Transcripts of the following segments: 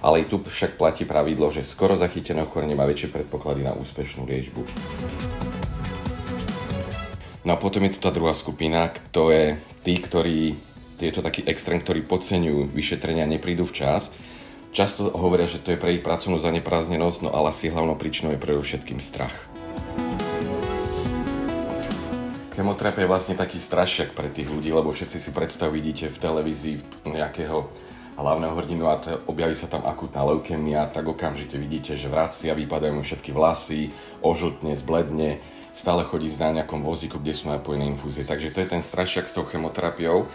ale i tu však platí pravidlo, že skoro zachytené ochorenie má väčšie predpoklady na úspešnú liečbu. No a potom je tu tá druhá skupina, to je tí, ktorí, je to taký extrém, ktorí podceňujú vyšetrenia, neprídu včas. Často hovoria, že to je pre ich pracovnú zaneprázdnenosť, no ale asi hlavnou príčinou je predovšetkým strach. Chemoterapia je vlastne taký strašiak pre tých ľudí, lebo všetci si predstav vidíte v televízii nejakého hlavného hrdinu a to, objaví sa tam akutná leukemia, tak okamžite vidíte, že vracia, vypadajú mu všetky vlasy, ožltne, zbledne, stále chodí na nejakom vozíku, kde sú napojené infúzie. Takže to je ten strašiak s tou chemoterapiou.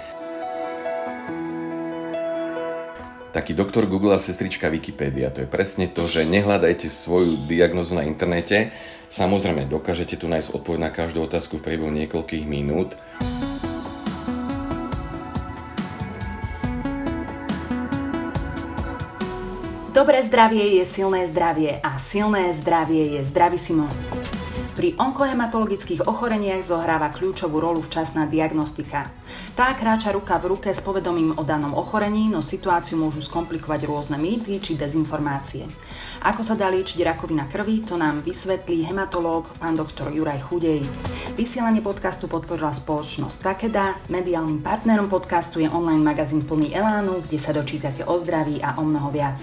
Taký doktor Google a sestrička Wikipedia, to je presne to, že nehľadajte svoju diagnozu na internete. Samozrejme, dokážete tu nájsť odpoveď na každú otázku v priebehu niekoľkých minút. Dobré zdravie je silné zdravie a silné zdravie je zdravý Simon. Pri onkohematologických ochoreniach zohráva kľúčovú rolu včasná diagnostika. Tá kráča ruka v ruke s povedomím o danom ochorení, no situáciu môžu skomplikovať rôzne mýty či dezinformácie. Ako sa dá liečiť rakovina krvi, to nám vysvetlí hematológ pán doktor Juraj Chudej. Vysielanie podcastu podporila spoločnosť Takeda, mediálnym partnerom podcastu je online magazín plný elánu, kde sa dočítate o zdraví a o mnoho viac.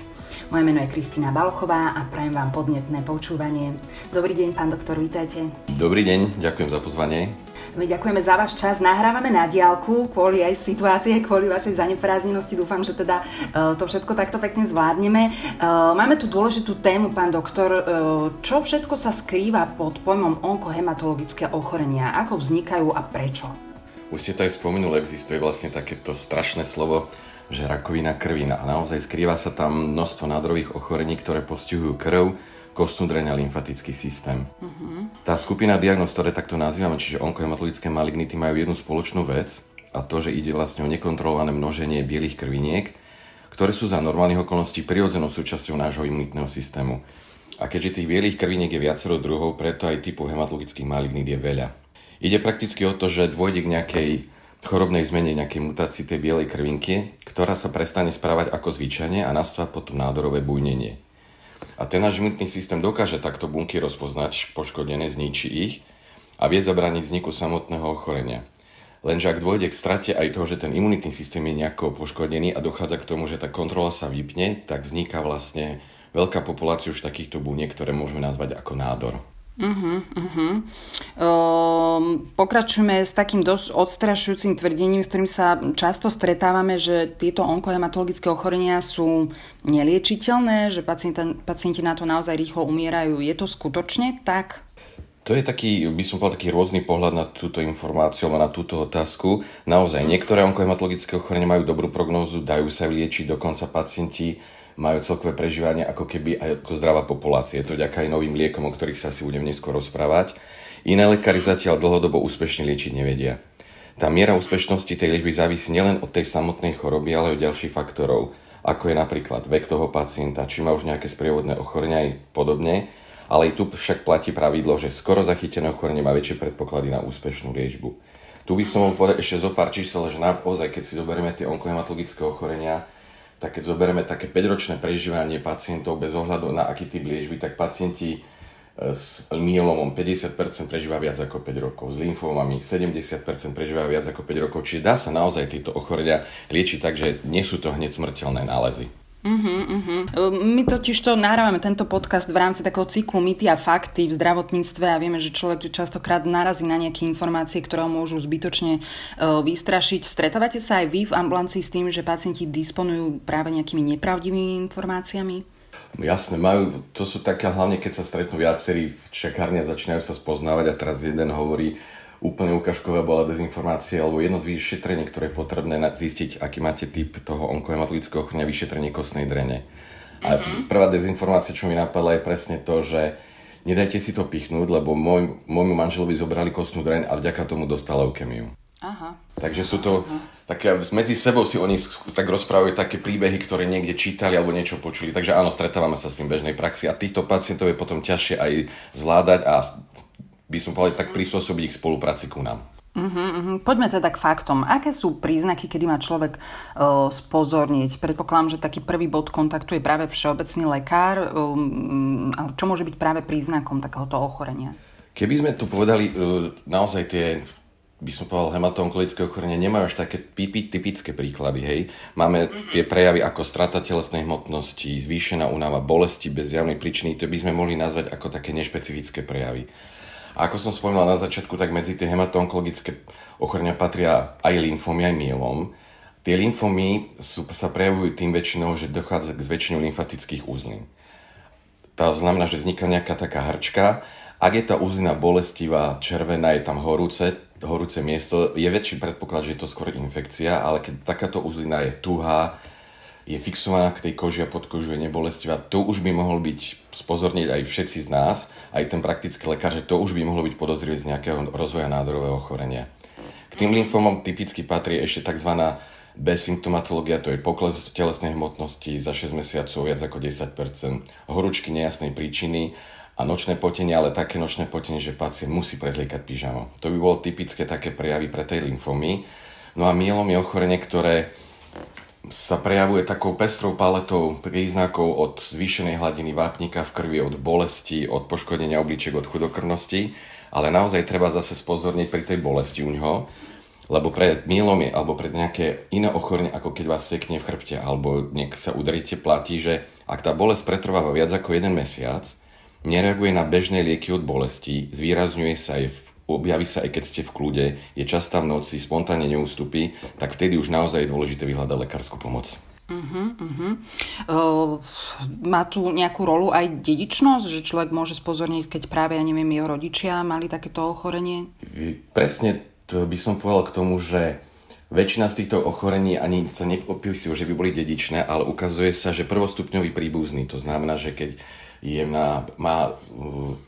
Moje meno je Kristýna Balchová a prajem vám podnetné počúvanie. Dobrý deň, pán doktor, vítajte. Dobrý deň, ďakujem za pozvanie. My ďakujeme za váš čas. Nahrávame na diálku kvôli aj situácie, kvôli vašej zaneprázdnenosti. Dúfam, že teda uh, to všetko takto pekne zvládneme. Uh, máme tu dôležitú tému, pán doktor. Uh, čo všetko sa skrýva pod pojmom onkohematologické ochorenia? Ako vznikajú a prečo? Už ste to aj spomenuli, existuje vlastne takéto strašné slovo že rakovina krvina a naozaj skrýva sa tam množstvo nádorových ochorení, ktoré postihujú krv, kostnú dreň a lymfatický systém. Uh-huh. Tá skupina diagnóz, ktoré takto nazývame, čiže onkohematologické malignity, majú jednu spoločnú vec a to, že ide vlastne o nekontrolované množenie bielých krviniek, ktoré sú za normálnych okolností prirodzenou súčasťou nášho imunitného systému. A keďže tých bielých krviniek je viacero druhov, preto aj typov hematologických malignít je veľa. Ide prakticky o to, že dôjde k nejakej chorobnej zmene nejakej mutácii tej bielej krvinky, ktorá sa prestane správať ako zvyčajne a nastáva potom nádorové bujnenie. A ten náš imunitný systém dokáže takto bunky rozpoznať poškodené, zničí ich a vie zabrániť vzniku samotného ochorenia. Lenže ak dôjde k strate aj toho, že ten imunitný systém je nejako poškodený a dochádza k tomu, že tá kontrola sa vypne, tak vzniká vlastne veľká populácia už takýchto buniek, ktoré môžeme nazvať ako nádor. Uh-huh, uh-huh. Um, pokračujeme s takým dosť odstrašujúcim tvrdením, s ktorým sa často stretávame, že tieto onkohematologické ochorenia sú neliečiteľné, že pacienta, pacienti na to naozaj rýchlo umierajú. Je to skutočne tak? To je taký, by som povedal, taký rôzny pohľad na túto informáciu alebo na túto otázku. Naozaj, niektoré onkohematologické ochorenia majú dobrú prognózu, dajú sa vyliečiť, dokonca pacienti majú celkové prežívanie ako keby aj ako zdravá populácia. Je to vďaka aj novým liekom, o ktorých sa si budem neskôr rozprávať. Iné lekári zatiaľ dlhodobo úspešne liečiť nevedia. Tá miera úspešnosti tej liečby závisí nielen od tej samotnej choroby, ale aj od ďalších faktorov, ako je napríklad vek toho pacienta, či má už nejaké sprievodné ochorenia aj podobne, ale i tu však platí pravidlo, že skoro zachytené ochorenie má väčšie predpoklady na úspešnú liečbu. Tu by som mohol povedať ešte zo pár čísel, že naozaj, keď si zoberieme tie onkohematologické ochorenia, tak keď zoberieme také 5-ročné prežívanie pacientov bez ohľadu na aký typ liečby, tak pacienti e, s myelomom 50% prežíva viac ako 5 rokov, s lymfómami 70% prežíva viac ako 5 rokov, čiže dá sa naozaj tieto ochorenia liečiť tak, že nie sú to hneď smrteľné nálezy. Uh-huh, uh-huh. My totiž to nahrávame tento podcast v rámci takého cyklu mýty a fakty v zdravotníctve a vieme, že človek častokrát narazí na nejaké informácie, ktoré môžu zbytočne uh, vystrašiť. Stretávate sa aj vy v ambulancii s tým, že pacienti disponujú práve nejakými nepravdivými informáciami? Jasné, majú, to sú také hlavne, keď sa stretnú viacerí v čakárni a začínajú sa spoznávať a teraz jeden hovorí, úplne ukážková bola dezinformácia alebo jedno z vyšetrení, ktoré je potrebné zistiť, aký máte typ toho onkohematologického ochorenia, vyšetrenie kostnej drene. A mm-hmm. prvá dezinformácia, čo mi napadla, je presne to, že nedajte si to pichnúť, lebo môj, môjmu manželovi zobrali kostnú dreň a vďaka tomu dostal leukemiu. Aha. Takže sú to Aha. také, medzi sebou si oni tak rozprávajú také príbehy, ktoré niekde čítali alebo niečo počuli. Takže áno, stretávame sa s tým bežnej praxi a týchto pacientov je potom ťažšie aj zvládať a by som povedal, tak prispôsobiť ich spolupráci ku nám. Uh-huh, uh-huh. Poďme teda k faktom. Aké sú príznaky, kedy má človek uh, spozorniť? Predpokladám, že taký prvý bod kontaktu je práve všeobecný lekár. Um, čo môže byť práve príznakom takéhoto ochorenia? Keby sme tu povedali, uh, naozaj tie by som povedal, hematonkolické ochorenie nemajú až také typické príklady, hej. Máme tie prejavy ako strata telesnej hmotnosti, zvýšená únava, bolesti bez javnej príčiny, to by sme mohli nazvať ako také nešpecifické prejavy. A ako som spomínal na začiatku, tak medzi tie hematonkologické ochorenia patria aj lymfomy, aj myelom. Tie lymfomy sú, sa prejavujú tým väčšinou, že dochádza k zväčšeniu lymfatických úzlin. To znamená, že vzniká nejaká taká hrčka. Ak je tá úzlina bolestivá, červená, je tam horúce, horúce miesto, je väčší predpoklad, že je to skôr infekcia, ale keď takáto úzlina je tuhá, je fixovaná k tej koži a pod kožu je nebolestivá, to už by mohol byť spozorniť aj všetci z nás, aj ten praktický lekár, že to už by mohlo byť podozrieť z nejakého rozvoja nádorového ochorenia. K tým lymfomom typicky patrí ešte tzv. Bezsymptomatológia, to je pokles telesnej hmotnosti za 6 mesiacov viac ako 10%, horúčky nejasnej príčiny a nočné potenie, ale také nočné potenie, že pacient musí prezliekať pyžamo. To by bolo typické také prejavy pre tej lymfomy. No a mielom je ochorenie, ktoré sa prejavuje takou pestrou paletou príznakov od zvýšenej hladiny vápnika v krvi, od bolesti, od poškodenia obličiek, od chudokrnosti, ale naozaj treba zase spozorniť pri tej bolesti u ňoho, lebo pred mílom alebo pred nejaké iné ochorenie, ako keď vás sekne v chrbte alebo niek sa udaríte, platí, že ak tá bolesť pretrváva viac ako jeden mesiac, nereaguje na bežné lieky od bolesti, zvýrazňuje sa aj v objaví sa aj keď ste v kľude, je častá v noci, spontánne neústupí, tak vtedy už naozaj je dôležité vyhľadať lekárskú pomoc. Uh-huh, uh-huh. Uh, má tu nejakú rolu aj dedičnosť, že človek môže spozorniť, keď práve, ja neviem, jeho rodičia mali takéto ochorenie? Presne to by som povedal k tomu, že väčšina z týchto ochorení ani sa neopisujú, že by boli dedičné, ale ukazuje sa, že prvostupňový príbuzný. To znamená, že keď je na, má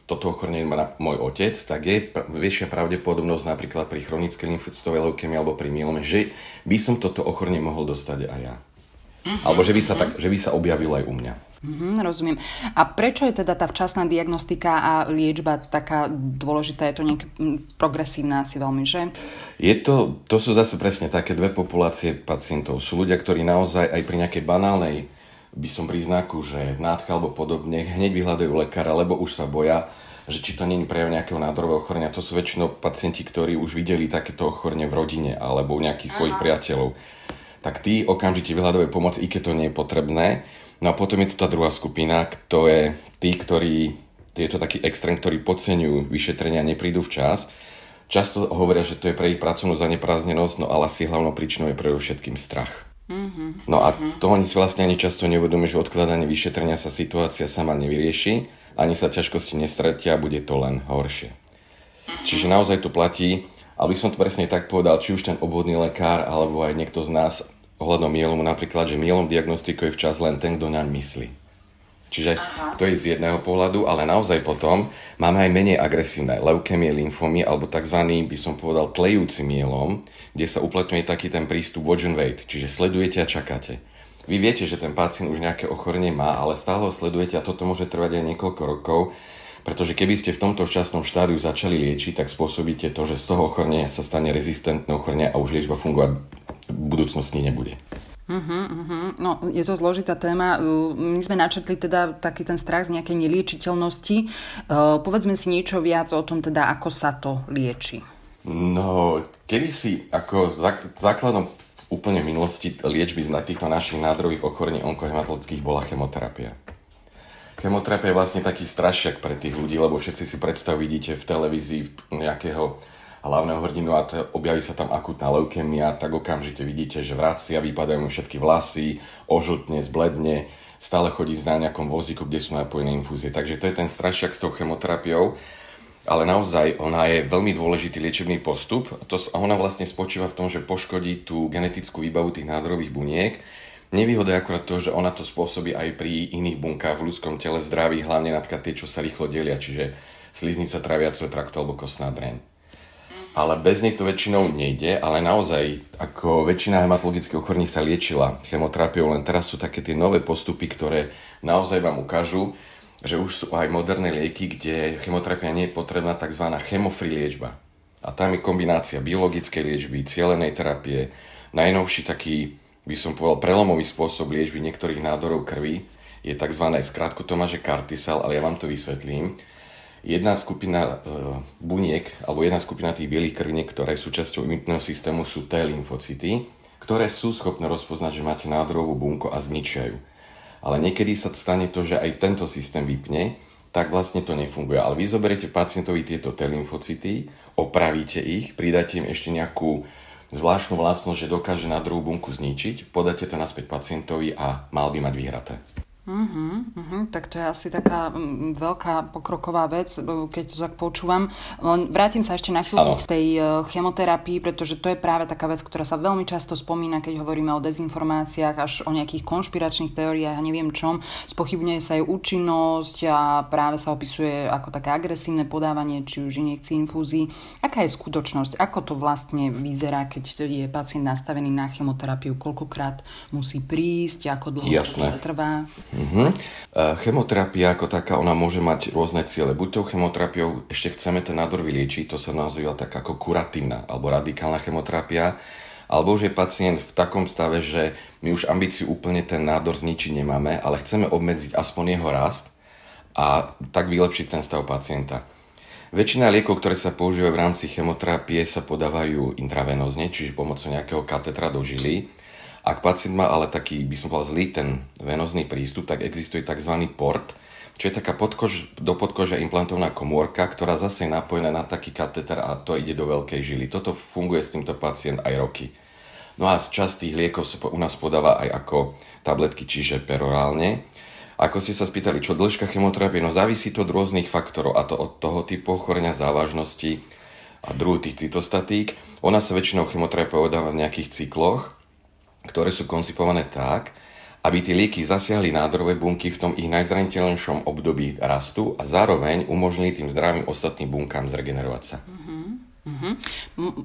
toto ochorenie má môj otec, tak je väčšia pravdepodobnosť napríklad pri chronickej lymfocytovej leukemii alebo pri myelome, že by som toto ochorenie mohol dostať aj ja. Uh-huh, alebo že by, sa tak, že by sa objavilo aj u mňa. Uh-huh, rozumiem. A prečo je teda tá včasná diagnostika a liečba taká dôležitá? Je to nejaké progresívna asi veľmi, že? Je to, to sú zase presne také dve populácie pacientov. Sú ľudia, ktorí naozaj aj pri nejakej banálnej by som príznaku, že nádcha alebo podobne, hneď vyhľadajú lekára, lebo už sa boja, že či to nie je prejav nejakého nádorového ochorenia. To sú väčšinou pacienti, ktorí už videli takéto ochorenie v rodine alebo u nejakých Aha. svojich priateľov. Tak tí okamžite vyhľadajú pomoc, i keď to nie je potrebné. No a potom je tu tá druhá skupina, to je tí, ktorí, je to taký extrém, ktorí podceňujú vyšetrenia neprídu včas. Často hovoria, že to je pre ich pracovnú zaneprázdnenosť, no ale asi hlavnou príčinou je pre všetkým strach. Mm-hmm. No a to oni si vlastne ani často neuvedomujú, že odkladanie vyšetrenia sa situácia sama nevyrieši, ani sa ťažkosti nestratia a bude to len horšie. Mm-hmm. Čiže naozaj to platí, aby som to presne tak povedal, či už ten obvodný lekár, alebo aj niekto z nás ohľadom mielomu napríklad, že mielom diagnostikuje včas len ten, kto naň myslí. Čiže Aha. to je z jedného pohľadu, ale naozaj potom máme aj menej agresívne leukemie, lymfomy alebo tzv. by som povedal tlejúci mielom, kde sa uplatňuje taký ten prístup watch and wait, čiže sledujete a čakáte. Vy viete, že ten pacient už nejaké ochorenie má, ale stále ho sledujete a toto môže trvať aj niekoľko rokov, pretože keby ste v tomto včasnom štádiu začali liečiť, tak spôsobíte to, že z toho ochorenia sa stane rezistentné ochorenie a už liečba fungovať v budúcnosti nebude. Uh-huh, uh-huh. No, je to zložitá téma. My sme načetli teda taký ten strach z nejakej neliečiteľnosti. Uh, povedzme si niečo viac o tom teda, ako sa to lieči. No, kedysi ako základom úplne minulosti liečby na týchto našich nádrových ochorení onkohematologických bola chemoterapia. Chemoterapia je vlastne taký strašiak pre tých ľudí, lebo všetci si predstav v televízii nejakého hlavného hrdinu a to, objaví sa tam akutná leukemia, tak okamžite vidíte, že vracia, vypadajú mu všetky vlasy, ožltne, zbledne, stále chodí na nejakom vozíku, kde sú napojené infúzie. Takže to je ten strašiak s tou chemoterapiou. Ale naozaj ona je veľmi dôležitý liečebný postup. To, ona vlastne spočíva v tom, že poškodí tú genetickú výbavu tých nádorových buniek. Nevýhoda je akurát to, že ona to spôsobí aj pri iných bunkách v ľudskom tele zdraví, hlavne napríklad tie, čo sa rýchlo delia, čiže sliznica traviaceho traktu alebo kostná dreň ale bez nej to väčšinou nejde, ale naozaj, ako väčšina hematologických ochorní sa liečila chemoterapiou, len teraz sú také tie nové postupy, ktoré naozaj vám ukážu, že už sú aj moderné lieky, kde chemoterapia nie je potrebná tzv. chemofree liečba. A tam je kombinácia biologickej liečby, cielenej terapie, najnovší taký, by som povedal, prelomový spôsob liečby niektorých nádorov krvi je tzv. skrátko to máže kartisal, ale ja vám to vysvetlím. Jedna skupina e, buniek, alebo jedna skupina tých bielých krviniek, ktoré sú časťou imunitného systému, sú T lymfocyty, ktoré sú schopné rozpoznať, že máte nádorovú bunku a zničia ju. Ale niekedy sa stane to, že aj tento systém vypne, tak vlastne to nefunguje. Ale vy zoberiete pacientovi tieto T lymfocyty, opravíte ich, pridáte im ešte nejakú zvláštnu vlastnosť, že dokáže nádorovú bunku zničiť, podáte to naspäť pacientovi a mal by mať vyhraté. Uh-huh, uh-huh, tak to je asi taká um, veľká pokroková vec, keď to tak počúvam. Len vrátim sa ešte na chvíľu k tej uh, chemoterapii, pretože to je práve taká vec, ktorá sa veľmi často spomína, keď hovoríme o dezinformáciách, až o nejakých konšpiračných teóriách a neviem čom. Spochybňuje sa aj účinnosť a práve sa opisuje ako také agresívne podávanie, či už injekcií, infúzií. Aká je skutočnosť? Ako to vlastne vyzerá, keď je pacient nastavený na chemoterapiu? Koľkokrát musí prísť? Ako dlho Jasné. to trvá? Uh-huh. Chemoterapia ako taká, ona môže mať rôzne ciele. Buď tou chemoterapiou ešte chceme ten nádor vyliečiť, to sa nazýva tak ako kuratívna alebo radikálna chemoterapia, alebo už je pacient v takom stave, že my už ambíciu úplne ten nádor zničiť nemáme, ale chceme obmedziť aspoň jeho rast a tak vylepšiť ten stav pacienta. Väčšina liekov, ktoré sa používajú v rámci chemoterapie, sa podávajú intravenózne, čiže pomocou nejakého katetra do žily ak pacient má ale taký, by som povedal, zlý ten venozný prístup, tak existuje tzv. port, čo je taká podkož, do podkože implantovaná komórka, ktorá zase je napojená na taký kateter a to ide do veľkej žily. Toto funguje s týmto pacient aj roky. No a z časť tých liekov sa u nás podáva aj ako tabletky, čiže perorálne. Ako ste sa spýtali, čo dĺžka chemoterapie, no závisí to od rôznych faktorov, a to od toho typu ochorenia závažnosti a druhu tých cytostatík. Ona sa väčšinou chemoterapia podáva v nejakých cykloch, ktoré sú koncipované tak, aby tie lieky zasiahli nádorové bunky v tom ich najzraniteľnejšom období rastu a zároveň umožnili tým zdravým ostatným bunkám zregenerovať sa. Uh-huh.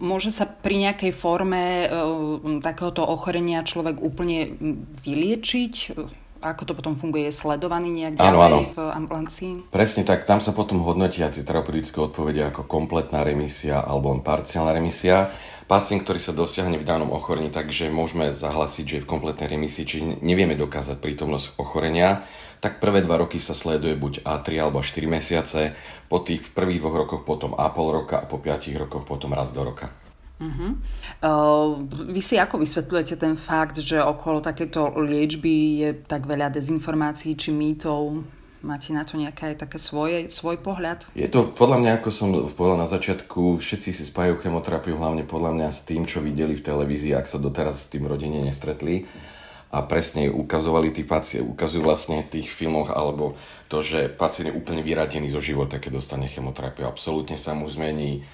Môže sa pri nejakej forme uh, takéhoto ochorenia človek úplne vyliečiť? Ako to potom funguje? Je sledovaný nejak ďalej áno, áno. v ambulancii? Presne tak. Tam sa potom hodnotia tie terapeutické odpovede ako kompletná remisia alebo parciálna remisia pacient, ktorý sa dosiahne v danom ochorení, takže môžeme zahlasiť, že je v kompletnej remisii, či nevieme dokázať prítomnosť ochorenia, tak prvé dva roky sa sleduje buď A3 alebo 4 mesiace, po tých prvých dvoch rokoch potom A pol roka a po 5 rokoch potom raz do roka. Uh-huh. Uh, vy si ako vysvetľujete ten fakt, že okolo takéto liečby je tak veľa dezinformácií či mýtov? Máte na to nejaké také svoje, svoj pohľad? Je to podľa mňa, ako som povedal na začiatku, všetci si spájajú chemoterapiu hlavne podľa mňa s tým, čo videli v televízii, ak sa doteraz s tým rodine nestretli a presne ukazovali tí pacienti, ukazujú vlastne v tých filmoch alebo to, že pacient je úplne vyradený zo života, keď dostane chemoterapiu. Absolútne sa mu zmení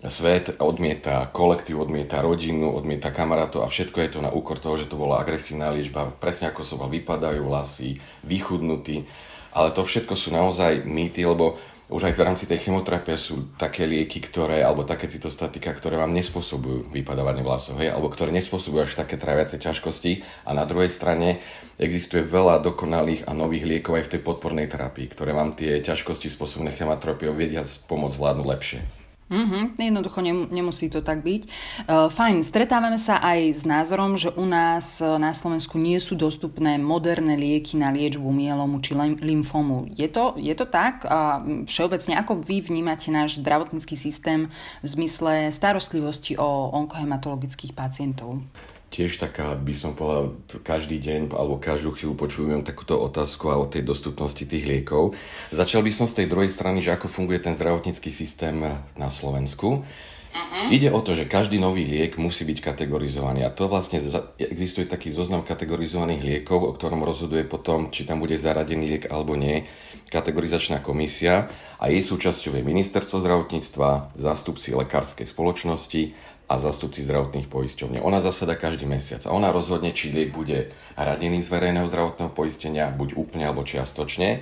svet, odmieta kolektív, odmieta rodinu, odmieta kamarátov a všetko je to na úkor toho, že to bola agresívna liečba. Presne ako som vypadajú vlasy, vychudnutí ale to všetko sú naozaj mýty, lebo už aj v rámci tej chemoterapie sú také lieky, ktoré, alebo také cytostatika, ktoré vám nespôsobujú vypadávanie vlasov, hej, alebo ktoré nespôsobujú až také traviace ťažkosti. A na druhej strane existuje veľa dokonalých a nových liekov aj v tej podpornej terapii, ktoré vám tie ťažkosti spôsobené chemoterapiou vedia pomôcť vládnuť lepšie. Mm-hmm, jednoducho nemusí to tak byť. Uh, fajn, stretávame sa aj s názorom, že u nás e, na Slovensku nie sú dostupné moderné lieky na liečbu mielomu či lymfomu. Je to, je to tak? A všeobecne, ako vy vnímate náš zdravotnícky systém v zmysle starostlivosti o onkohematologických pacientov? Tiež taká, by som povedal, každý deň alebo každú chvíľu počujem takúto otázku a o tej dostupnosti tých liekov. Začal by som z tej druhej strany, že ako funguje ten zdravotnícky systém na Slovensku. Uh-huh. Ide o to, že každý nový liek musí byť kategorizovaný a to vlastne existuje taký zoznam kategorizovaných liekov, o ktorom rozhoduje potom, či tam bude zaradený liek alebo nie, kategorizačná komisia a jej súčasťou je ministerstvo zdravotníctva, zástupci lekárskej spoločnosti a zastupci zdravotných poisťovní. Ona zasada každý mesiac a ona rozhodne, či liek bude radený z verejného zdravotného poistenia, buď úplne alebo čiastočne.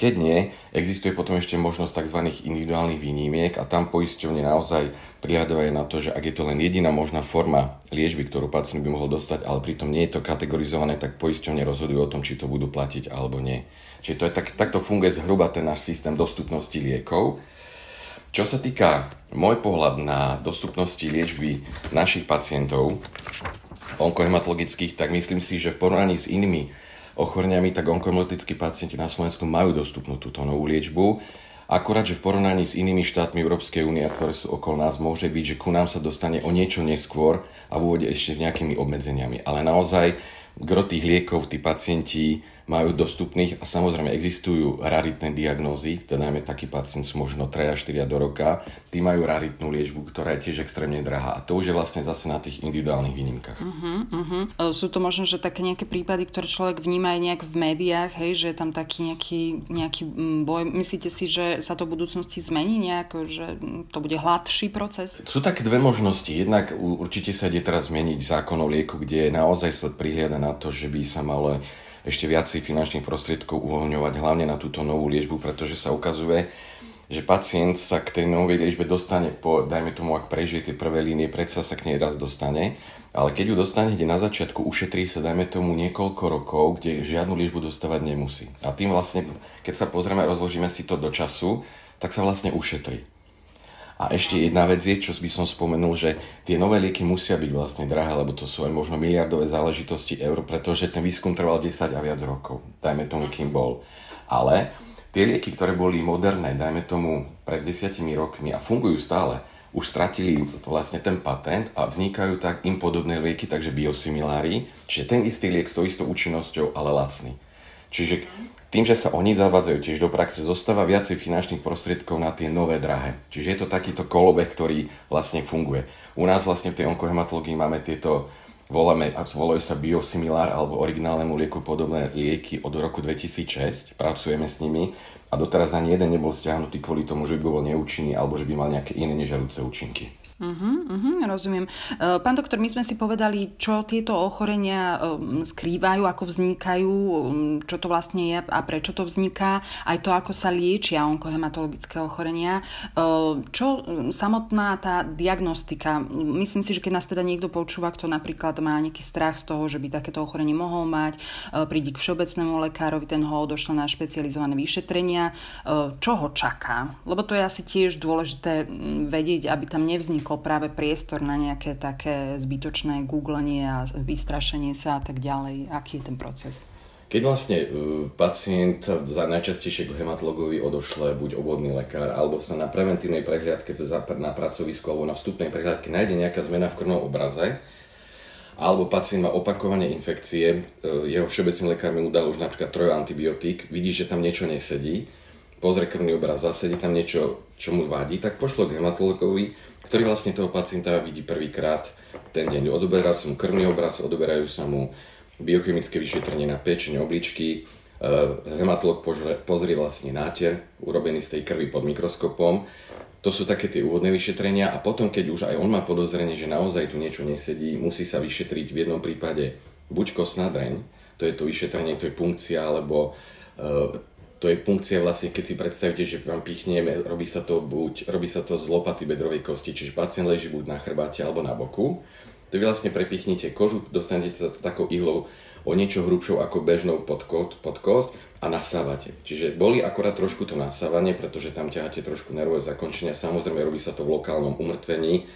Keď nie, existuje potom ešte možnosť tzv. individuálnych výnimiek a tam poisťovne naozaj prihľadávajú na to, že ak je to len jediná možná forma liečby, ktorú pacient by mohol dostať, ale pritom nie je to kategorizované, tak poisťovne rozhodujú o tom, či to budú platiť alebo nie. Čiže to je tak, takto funguje zhruba ten náš systém dostupnosti liekov. Čo sa týka môj pohľad na dostupnosti liečby našich pacientov onkohematologických, tak myslím si, že v porovnaní s inými ochoreniami, tak onkohematologickí pacienti na Slovensku majú dostupnú túto novú liečbu. Akorát, že v porovnaní s inými štátmi Európskej únie, ktoré sú okolo nás, môže byť, že ku nám sa dostane o niečo neskôr a v úvode ešte s nejakými obmedzeniami. Ale naozaj gro tých liekov tí pacienti majú dostupných a samozrejme existujú raritné diagnózy, teda najmä taký pacient sú možno 3 až 4 do roka, tí majú raritnú liečbu, ktorá je tiež extrémne drahá a to už je vlastne zase na tých individuálnych výnimkách. Uh-huh, uh-huh. Sú to možno, že také nejaké prípady, ktoré človek vníma aj nejak v médiách, hej, že je tam taký nejaký, nejaký mm, boj. Myslíte si, že sa to v budúcnosti zmení nejako, že to bude hladší proces? Sú také dve možnosti. Jednak určite sa ide teraz zmeniť zákon o lieku, kde naozaj sa prihliada na to, že by sa malo ešte viacej finančných prostriedkov uvoľňovať hlavne na túto novú liečbu, pretože sa ukazuje, že pacient sa k tej novej liečbe dostane po, dajme tomu, ak prežije tie prvé línie, predsa sa k nej raz dostane, ale keď ju dostane hneď na začiatku, ušetrí sa, dajme tomu, niekoľko rokov, kde žiadnu liečbu dostávať nemusí. A tým vlastne, keď sa pozrieme a rozložíme si to do času, tak sa vlastne ušetrí. A ešte jedna vec je, čo by som spomenul, že tie nové lieky musia byť vlastne drahé, lebo to sú aj možno miliardové záležitosti eur, pretože ten výskum trval 10 a viac rokov, dajme tomu, kým bol. Ale tie lieky, ktoré boli moderné, dajme tomu pred desiatimi rokmi a fungujú stále, už stratili vlastne ten patent a vznikajú tak im podobné lieky, takže biosimilári, čiže ten istý liek s tou istou účinnosťou, ale lacný. Čiže tým, že sa oni zavádzajú tiež do praxe, zostáva viacej finančných prostriedkov na tie nové drahé. Čiže je to takýto kolobeh, ktorý vlastne funguje. U nás vlastne v tej onkohematológii máme tieto voláme, volajú sa biosimilár alebo originálnemu lieku podobné lieky od roku 2006, pracujeme s nimi a doteraz ani jeden nebol stiahnutý kvôli tomu, že by bol neúčinný alebo že by mal nejaké iné nežarúce účinky. Uh-huh, uh-huh, rozumiem. E, pán doktor, my sme si povedali, čo tieto ochorenia e, skrývajú, ako vznikajú, čo to vlastne je a prečo to vzniká, aj to, ako sa liečia onkohematologické ochorenia. E, čo samotná tá diagnostika? Myslím si, že keď nás teda niekto počúva, kto napríklad má nejaký strach z toho, že by takéto ochorenie mohol mať, príde k všeobecnému lekárovi, ten ho odošle na špecializované vyšetrenia, čo ho čaká? Lebo to je asi tiež dôležité vedieť, aby tam nevzniklo vznikol práve priestor na nejaké také zbytočné googlenie a vystrašenie sa a tak ďalej. Aký je ten proces? Keď vlastne uh, pacient za najčastejšie k hematologovi odošle buď obvodný lekár, alebo sa na preventívnej prehliadke na pracovisku alebo na vstupnej prehliadke nájde nejaká zmena v krvnom obraze, alebo pacient má opakovanie infekcie, uh, jeho všeobecný lekár mi udal už napríklad troj antibiotík, vidí, že tam niečo nesedí, pozrie krvný obraz, zasedí tam niečo, čo mu vadí, tak pošlo k hematologovi, ktorý vlastne toho pacienta vidí prvýkrát ten deň. Odoberá sa mu krvný obraz, odoberajú sa mu biochemické vyšetrenie na pečenie obličky, eh, hematolog pozrie vlastne náter, urobený z tej krvi pod mikroskopom. To sú také tie úvodné vyšetrenia a potom, keď už aj on má podozrenie, že naozaj tu niečo nesedí, musí sa vyšetriť v jednom prípade buď kostná dreň, to je to vyšetrenie, to je punkcia, alebo eh, to je funkcia vlastne, keď si predstavíte, že vám pichneme, robí sa to buď, robí sa to z lopaty bedrovej kosti, čiže pacient leží buď na chrbáte alebo na boku. To vy vlastne prepichnete kožu, dostanete sa takou ihlou o niečo hrubšou ako bežnou pod, pod kost a nasávate. Čiže boli akorát trošku to nasávanie, pretože tam ťaháte trošku nervové zakončenia. Samozrejme, robí sa to v lokálnom umrtvení,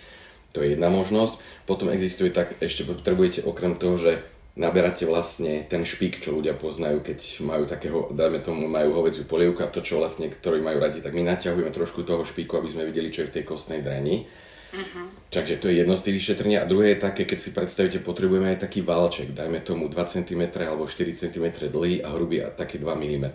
to je jedna možnosť. Potom existuje tak, ešte potrebujete okrem toho, že naberáte vlastne ten špik, čo ľudia poznajú, keď majú takého, dajme tomu, majú hovedziu polievku a to, čo vlastne, ktorí majú radi, tak my naťahujeme trošku toho špiku, aby sme videli, čo je v tej kostnej dreni. Uh-huh. Takže to je jedno z tých vyšetrení. A druhé je také, keď si predstavíte, potrebujeme aj taký válček, dajme tomu 2 cm alebo 4 cm dlhý a hrubý a také 2 mm.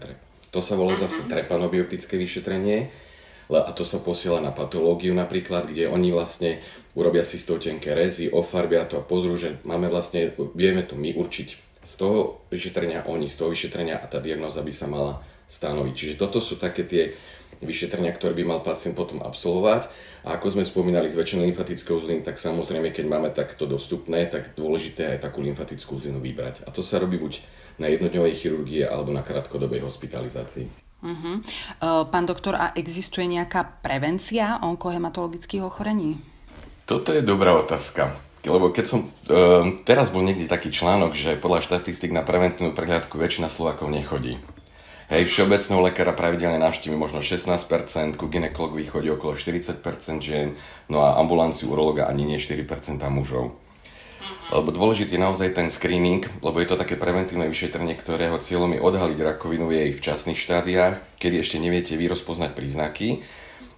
To sa volá uh-huh. zase trepanobiotické vyšetrenie a to sa posiela na patológiu napríklad, kde oni vlastne urobia si z toho tenké rezy, ofarbia to a pozrú, že máme vlastne, vieme to my určiť z toho vyšetrenia, oni z toho vyšetrenia a tá diagnoza by sa mala stanoviť. Čiže toto sú také tie vyšetrenia, ktoré by mal pacient potom absolvovať. A ako sme spomínali, zväčšené lymfatické uzliny, tak samozrejme, keď máme takto dostupné, tak dôležité aj takú lymfatickú uzlinu vybrať. A to sa robí buď na jednodňovej chirurgie alebo na krátkodobej hospitalizácii. Uh-huh. Uh, pán doktor, a existuje nejaká prevencia onkohematologických ochorení? Toto je dobrá otázka. Lebo keď som, uh, teraz bol niekde taký článok, že podľa štatistik na preventívnu prehľadku väčšina Slovakov nechodí. Hej, všeobecného lekára pravidelne navštívi možno 16%, ku ginekologovi chodí okolo 40% žien, no a ambulanciu urologa ani nie 4% mužov. Lebo dôležitý je naozaj ten screening, lebo je to také preventívne vyšetrenie, ktorého cieľom je odhaliť rakovinu v jej včasných štádiách, kedy ešte neviete vy rozpoznať príznaky.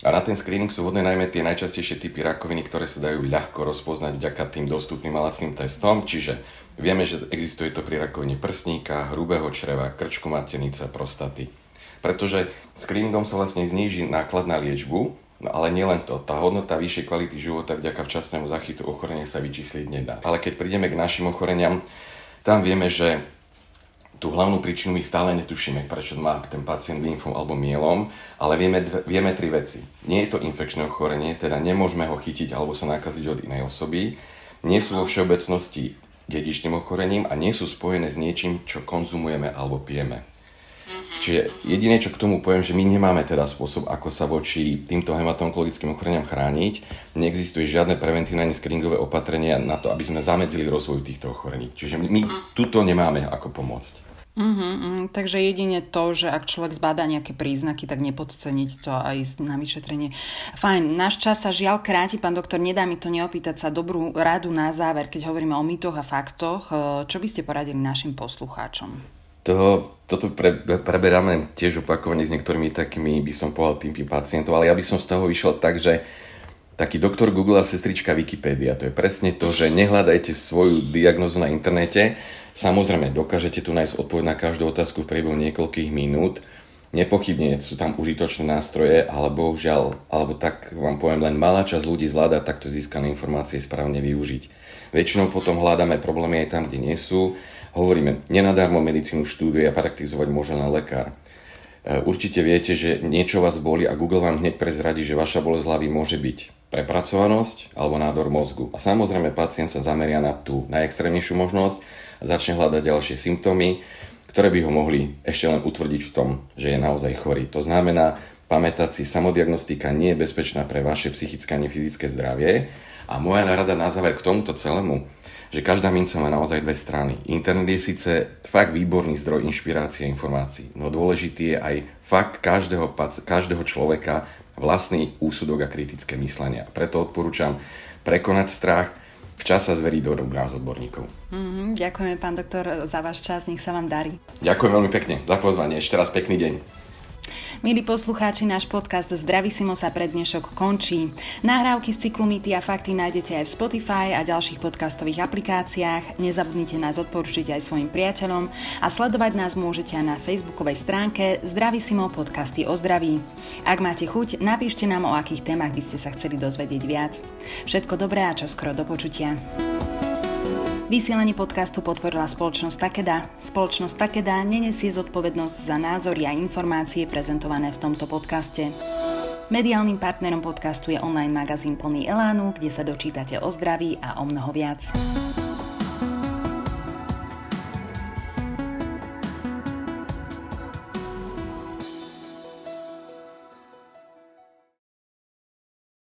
A na ten screening sú vhodné najmä tie najčastejšie typy rakoviny, ktoré sa dajú ľahko rozpoznať vďaka tým dostupným a lacným testom, čiže Vieme, že existuje to pri rakovine prsníka, hrubého čreva, krčku maternice, prostaty. Pretože screeningom sa vlastne zníži náklad na liečbu, no ale nielen to, tá hodnota vyššej kvality života vďaka včasnému zachytu ochorenia sa vyčísliť nedá. Ale keď prídeme k našim ochoreniam, tam vieme, že tú hlavnú príčinu my stále netušíme, prečo má ten pacient lymfom alebo mielom, ale vieme, dve, vieme tri veci. Nie je to infekčné ochorenie, teda nemôžeme ho chytiť alebo sa nakaziť od inej osoby. Nie sú vo všeobecnosti dedičným ochorením a nie sú spojené s niečím, čo konzumujeme alebo pijeme. Mm-hmm. Čiže jediné, čo k tomu poviem, že my nemáme teda spôsob, ako sa voči týmto hematonkologickým ochoreniam chrániť. Neexistuje žiadne preventívne ani screeningové opatrenia na to, aby sme zamedzili rozvoj týchto ochorení. Čiže my, my mm-hmm. tuto nemáme ako pomôcť. Uh-huh, uh, takže jedine to, že ak človek zbadá nejaké príznaky, tak nepodceniť to a ísť na vyšetrenie. Fajn, náš čas sa žiaľ kráti, pán doktor, nedá mi to neopýtať sa dobrú radu na záver, keď hovoríme o mýtoch a faktoch. E, čo by ste poradili našim poslucháčom? To, toto pre, preberáme tiež opakovane s niektorými takými, by som povedal, tými pacientov, ale ja by som z toho vyšiel tak, že taký doktor Google a sestrička Wikipedia, to je presne to, že nehľadajte svoju diagnozu na internete, Samozrejme, dokážete tu nájsť odpoveď na každú otázku v priebehu niekoľkých minút. Nepochybne sú tam užitočné nástroje, ale bohužiaľ, alebo tak vám poviem, len malá časť ľudí zvláda takto získané informácie správne využiť. Väčšinou potom hľadáme problémy aj tam, kde nie sú. Hovoríme, nenadarmo medicínu štúduje a praktizovať môže len lekár. E, určite viete, že niečo vás boli a Google vám hneď prezradí, že vaša bolesť hlavy môže byť prepracovanosť alebo nádor mozgu. A samozrejme pacient sa zameria na tú najextrémnejšiu možnosť začne hľadať ďalšie symptómy, ktoré by ho mohli ešte len utvrdiť v tom, že je naozaj chorý. To znamená, pamätať si, samodiagnostika nie je bezpečná pre vaše psychické ani fyzické zdravie. A moja rada na záver k tomuto celému, že každá minca má naozaj dve strany. Internet je síce fakt výborný zdroj inšpirácie a informácií, no dôležitý je aj fakt každého, každého človeka vlastný úsudok a kritické myslenia. Preto odporúčam prekonať strach, včas sa zverí do rúk nás odborníkov. Mm-hmm, ďakujeme, pán doktor, za váš čas, nech sa vám darí. Ďakujem veľmi pekne za pozvanie, ešte raz pekný deň. Milí poslucháči, náš podcast Zdravisimo sa pre dnešok končí. Nahrávky z cyklu Mýty a fakty nájdete aj v Spotify a ďalších podcastových aplikáciách. Nezabudnite nás odporúčiť aj svojim priateľom a sledovať nás môžete aj na facebookovej stránke Zdravisimo podcasty o zdraví. Ak máte chuť, napíšte nám o akých témach by ste sa chceli dozvedieť viac. Všetko dobré a čoskoro do počutia. Vysielanie podcastu podporila spoločnosť Takeda. Spoločnosť Takeda nenesie zodpovednosť za názory a informácie prezentované v tomto podcaste. Mediálnym partnerom podcastu je online magazín plný Elánu, kde sa dočítate o zdraví a o mnoho viac.